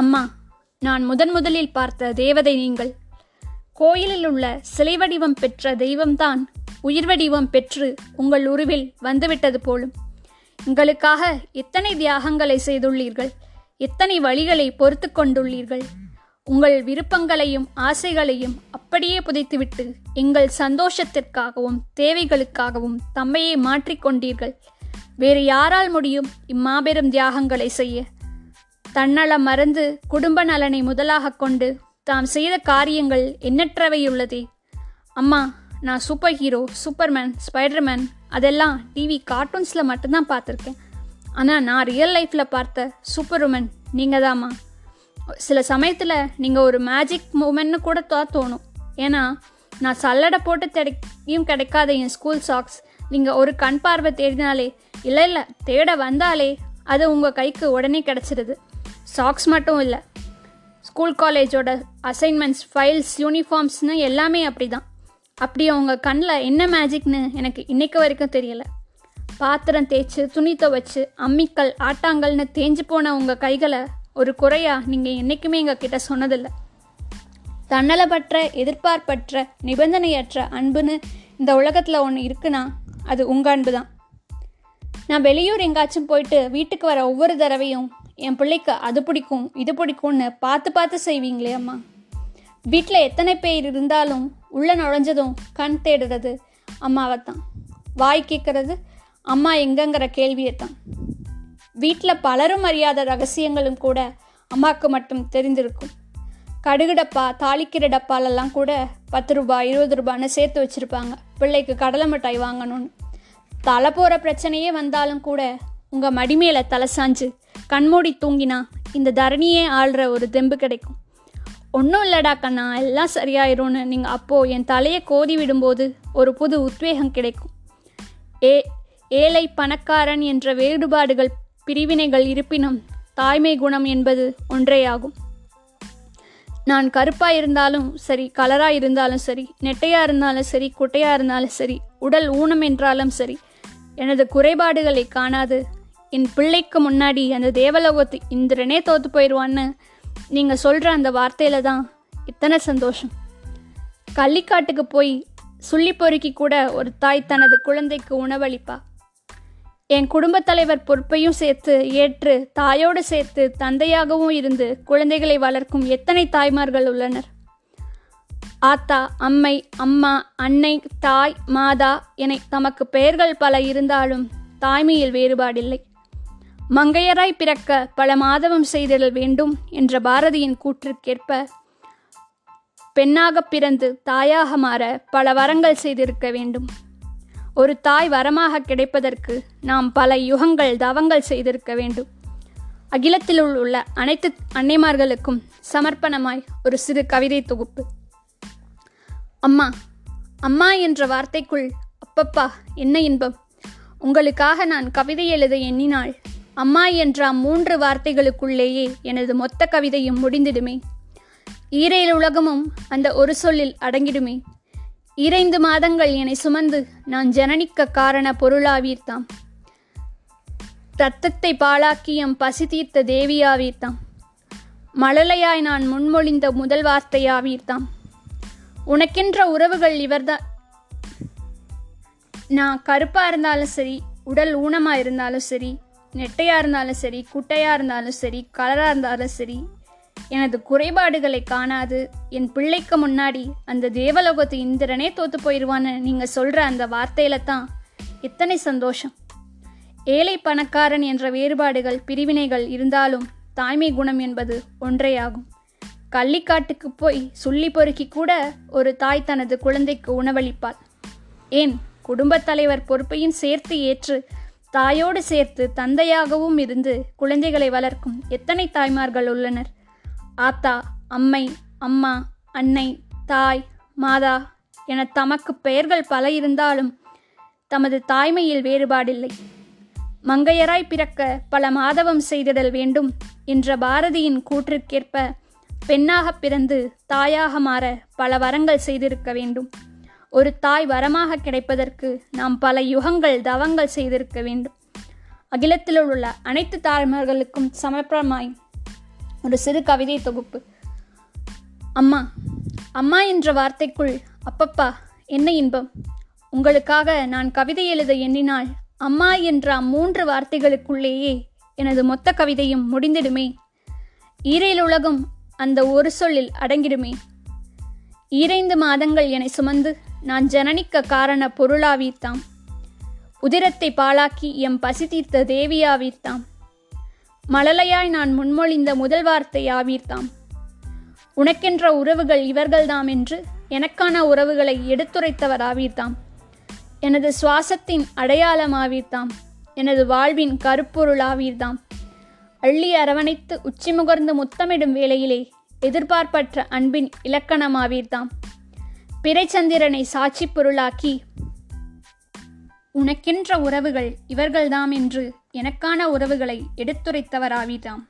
அம்மா நான் முதன் முதலில் பார்த்த தேவதை நீங்கள். கோயிலில் உள்ள சிலை வடிவம் பெற்ற தெய்வம்தான் உயிர் வடிவம் பெற்று உங்கள் உருவில் வந்துவிட்டது போலும். உங்களுக்காக எத்தனை தியாகங்களை செய்துள்ளீர்கள்? எத்தனை வழிகளை பொறுத்து கொண்டுள்ளீர்கள்? உங்கள் விருப்பங்களையும் ஆசைகளையும் அப்படியே புதைத்துவிட்டு எங்கள் சந்தோஷத்திற்காகவும் தேவைகளுக்காகவும் தம்மையே மாற்றிக்கொண்டீர்கள் வேறு யாரால் முடியும் இம்மாபெரும் தியாகங்களை செய்ய? தன்னலம் மறந்து குடும்ப நலனை முதலாக கொண்டு தாம் செய்த காரியங்கள் எண்ணற்றவையுள்ளதே. அம்மா நான் சூப்பர் ஹீரோ சூப்பர்மேன் ஸ்பைடர்மேன் அதெல்லாம் டிவி கார்ட்டூன்ஸில் மட்டும்தான் பார்த்துருக்கேன். ஆனால் நான் ரியல் லைஃப்பில் பார்த்த சூப்பர் உமன் நீங்கள் தாம்மா சில சமயத்தில் நீங்கள் ஒரு மேஜிக் மூமெண்ட்னு கூட தான் தோணும். ஏன்னா நான் சல்லடை போட்டு கிடைக்கும் கிடைக்காத என் ஸ்கூல் சாக்ஸ் நீங்கள் ஒரு கண் பார்வை தேடினாலே இல்லை இல்லை தேட வந்தாலே அது உங்கள் கைக்கு உடனே கிடச்சிருது. சாக்ஸ் மட்டும் இல்லை. ஸ்கூல் காலேஜோட அசைன்மெண்ட்ஸ் ஃபைல்ஸ் யூனிஃபார்ம்ஸ்னு எல்லாமே அப்படி தான் அப்படி அவங்க கண்ணில் என்ன மேஜிக்னு எனக்கு இன்றைக்கு வரைக்கும் தெரியல. பாத்திரம் தேய்ச்சி துணி துவைச்சு அம்மிக்கல் ஆட்டாங்கல்னு தேஞ்சு போன உங்கள் கைகளை ஒரு குறையாக நீங்கள் என்றைக்குமே எங்கள் கிட்ட சொன்னதில்லை. தன்னலப்பற்ற எதிர்பார்ப்பற்ற நிபந்தனையற்ற அன்புன்னு இந்த உலகத்தில் ஒன்று இருக்குன்னா அது உங்கள் அன்பு தான் நான் வெளியூர் எங்காச்சும் போயிட்டு வீட்டுக்கு வர ஒவ்வொரு தடவையும் என் பிள்ளைக்கு அது பிடிக்கும் இது பிடிக்கும்னு பார்த்து பார்த்து செய்வீங்களே அம்மா. வீட்டில் எத்தனை பேர் இருந்தாலும் உள்ள நுழைஞ்சதும் கண் தேடுறது அம்மாவை தான் வாய் கேட்கறது அம்மா எங்கங்கிற கேள்வியை தான் வீட்டில் பலரும் அறியாத ரகசியங்களும் கூட அம்மாவுக்கு மட்டும் தெரிந்திருக்கும். கடுகு டப்பா தாளிக்கிற டப்பாலெல்லாம் கூட பத்து ரூபாய் இருபது ரூபான்னு சேர்த்து வச்சுருப்பாங்க. பிள்ளைக்கு கடலை மிட்டாய் வாங்கணும்னு. தலை போகிற பிரச்சனையே வந்தாலும் கூட உங்கள் மடிமேல தலை சாஞ்சு கண்மூடி தூங்கினா இந்த தரணியே ஆள்ற ஒரு தெம்பு கிடைக்கும். ஒன்றும் இல்லடா கண்ணா எல்லாம் சரியாயிரும்னு நீங்கள் அப்போது என் தலையை கோதி விடும்போது ஒரு புது உத்வேகம் கிடைக்கும். ஏ ஏழை பணக்காரன் என்ற வேறுபாடுகள் பிரிவினைகள் இருப்பினும் தாய்மை குணம் என்பது ஒன்றேயாகும். நான் கருப்பாக இருந்தாலும் சரி கலராக இருந்தாலும் சரி நெட்டையாக இருந்தாலும் சரி குட்டையாக இருந்தாலும் சரி உடல் ஊனம் என்றாலும் சரி எனது குறைபாடுகளை காணாது என் பிள்ளைக்கு முன்னாடி அந்த தேவலோகத்து இந்திரனே தோற்று போயிடுவான்னு நீங்கள் சொல்கிற அந்த வார்த்தையில் தான் இத்தனை சந்தோஷம். கள்ளிக்காட்டுக்கு போய் சுள்ளி பொறுக்கி கூட ஒரு தாய் தனது குழந்தைக்கு உணவளிப்பா. என் குடும்பத் தலைவர் பொறுப்பையும் சேர்த்து ஏற்று தாயோடு சேர்த்து தந்தையாகவும் இருந்து குழந்தைகளை வளர்க்கும் எத்தனை தாய்மார்கள் உள்ளனர். ஆத்தா அம்மை அம்மா அன்னை தாய் மாதா என தமக்கு பெயர்கள் பல இருந்தாலும் தாய்மையில் வேறுபாடில்லை. மங்கையராய் பிறக்க பல மாதவம் செய்திடல் வேண்டும் என்ற பாரதியின் கூற்றுக்கேற்ப பெண்ணாக பிறந்து தாயாக மாற பல வரங்கள் செய்திருக்க வேண்டும். ஒரு தாய் வரமாக கிடைப்பதற்கு நாம் பல யுகங்கள் தவங்கள் செய்திருக்க வேண்டும். அகிலத்தில் உள்ள அனைத்து அன்னைமார்களுக்கும் சமர்ப்பணமாய் ஒரு சிறு கவிதை தொகுப்பு. அம்மா அம்மா என்ற வார்த்தைக்குள் அப்பப்பா என்ன இன்பம்? உங்களுக்காக நான் கவிதை எழுத எண்ணினால் அம்மா என்ற மூன்று வார்த்தைகளுக்குள்ளேயே எனது மொத்த கவிதையும் முடிந்திடுமே. ஈரையில் உலகமும் அந்த ஒரு சொல்லில் அடங்கிடுமே. இறைந்து மாதங்கள் என்னை சுமந்து நான் ஜனனிக்க காரண பொருளாவீர்த்தாம் தத்தத்தை பாழாக்கியம் பசி தீர்த்த தேவியாவீர்த்தாம் மழலையாய் நான் முன்மொழிந்த முதல் வார்த்தையாவீர்த்தாம் உனக்கென்ற உறவுகள் இவர்தான் நான் கருப்பாக இருந்தாலும் சரி உடல் ஊனமாக இருந்தாலும் சரி நெட்டையாக இருந்தாலும் சரி குட்டையாக இருந்தாலும் சரி கலராக இருந்தாலும் சரி எனது குறைபாடுகளை காணாது. என் பிள்ளைக்கு முன்னாடி அந்த தேவலோகத்து இந்திரனே தோத்து போயிடுவான்னு நீங்கள் சொல்கிற அந்த வார்த்தையில தான் எத்தனை சந்தோஷம். ஏழை பணக்காரன் என்ற வேறுபாடுகள் பிரிவினைகள் இருந்தாலும் தாய்மை குணம் என்பது ஒன்றேயாகும். கள்ளிக்காட்டுக்கு போய் சொல்லி பொறுக்கி கூட ஒரு தாய் தனது குழந்தைக்கு உணவளிப்பாள். ஏன் குடும்பத் தலைவர் பொறுப்பையும் சேர்த்து ஏற்று தாயோடு சேர்த்து தந்தையாகவும் இருந்து குழந்தைகளை வளர்க்கும் எத்தனை தாய்மார்கள் உள்ளனர்? ஆத்தா அம்மை அம்மா அன்னை தாய் மாதா என தமக்கு பெயர்கள் பல இருந்தாலும் தமது தாய்மையில் வேறுபாடில்லை. மங்கையராய் பிறக்க பல மாதவம் செய்திடல் வேண்டும் என்ற பாரதியின் கூற்றிற்கேற்ப பெண்ணாக பிறந்து தாயாக மாற பல வரங்கள் செய்திருக்க வேண்டும். ஒரு தாய் வரமாக கிடைப்பதற்கு நாம் பல யுகங்கள் தவங்கள் செய்திருக்க வேண்டும். அகிலத்தில் உள்ள அனைத்து தாய்மார்களுக்கும் சமர்ப்பமாய் ஒரு சிறு கவிதை தொகுப்பு. அம்மா அம்மா என்ற வார்த்தைக்குள் அப்பப்பா என்ன இன்பம்? உங்களுக்காக நான் கவிதை எழுத எண்ணினால் அம்மா என்ற அம்மூன்று வார்த்தைகளுக்குள்ளேயே எனது மொத்த கவிதையும் முடிந்திடுமே. ஈரையில் உலகம் அந்த ஒரு சொல்லில் அடங்கிடுமே. ஈரைந்து மாதங்கள் என்னை சுமந்து நான் ஜனனிக்க காரண பொருளாவீர்த்தாம் உதிரத்தை பாழாக்கி எம் பசி தீர்த்த தேவியாவீர்த்தாம் மழலையாய் நான் முன்மொழிந்த முதல் வார்த்தை ஆவீர்த்தாம். உனக்கென்ற உறவுகள் இவர்கள்தாம் என்று எனக்கான உறவுகளை எடுத்துரைத்தவர் ஆவீர்த்தாம். எனது சுவாசத்தின் அடையாளமாவீர்த்தாம் எனது வாழ்வின் கருப்பொருளாவீர்தாம் அள்ளி அரவணைத்து உச்சிமுகர்ந்து முத்தமிடும் வேளையிலே எதிர்பார்ப்பற்ற அன்பின் இலக்கணமாவீர்தாம் பிறைச்சந்திரனை சாட்சி பொருளாக்கி உனக்கென்ற உறவுகள் இவர்கள்தாம் என்று எனக்கான உறவுகளை எடுத்துரைத்தவராவிதாம்.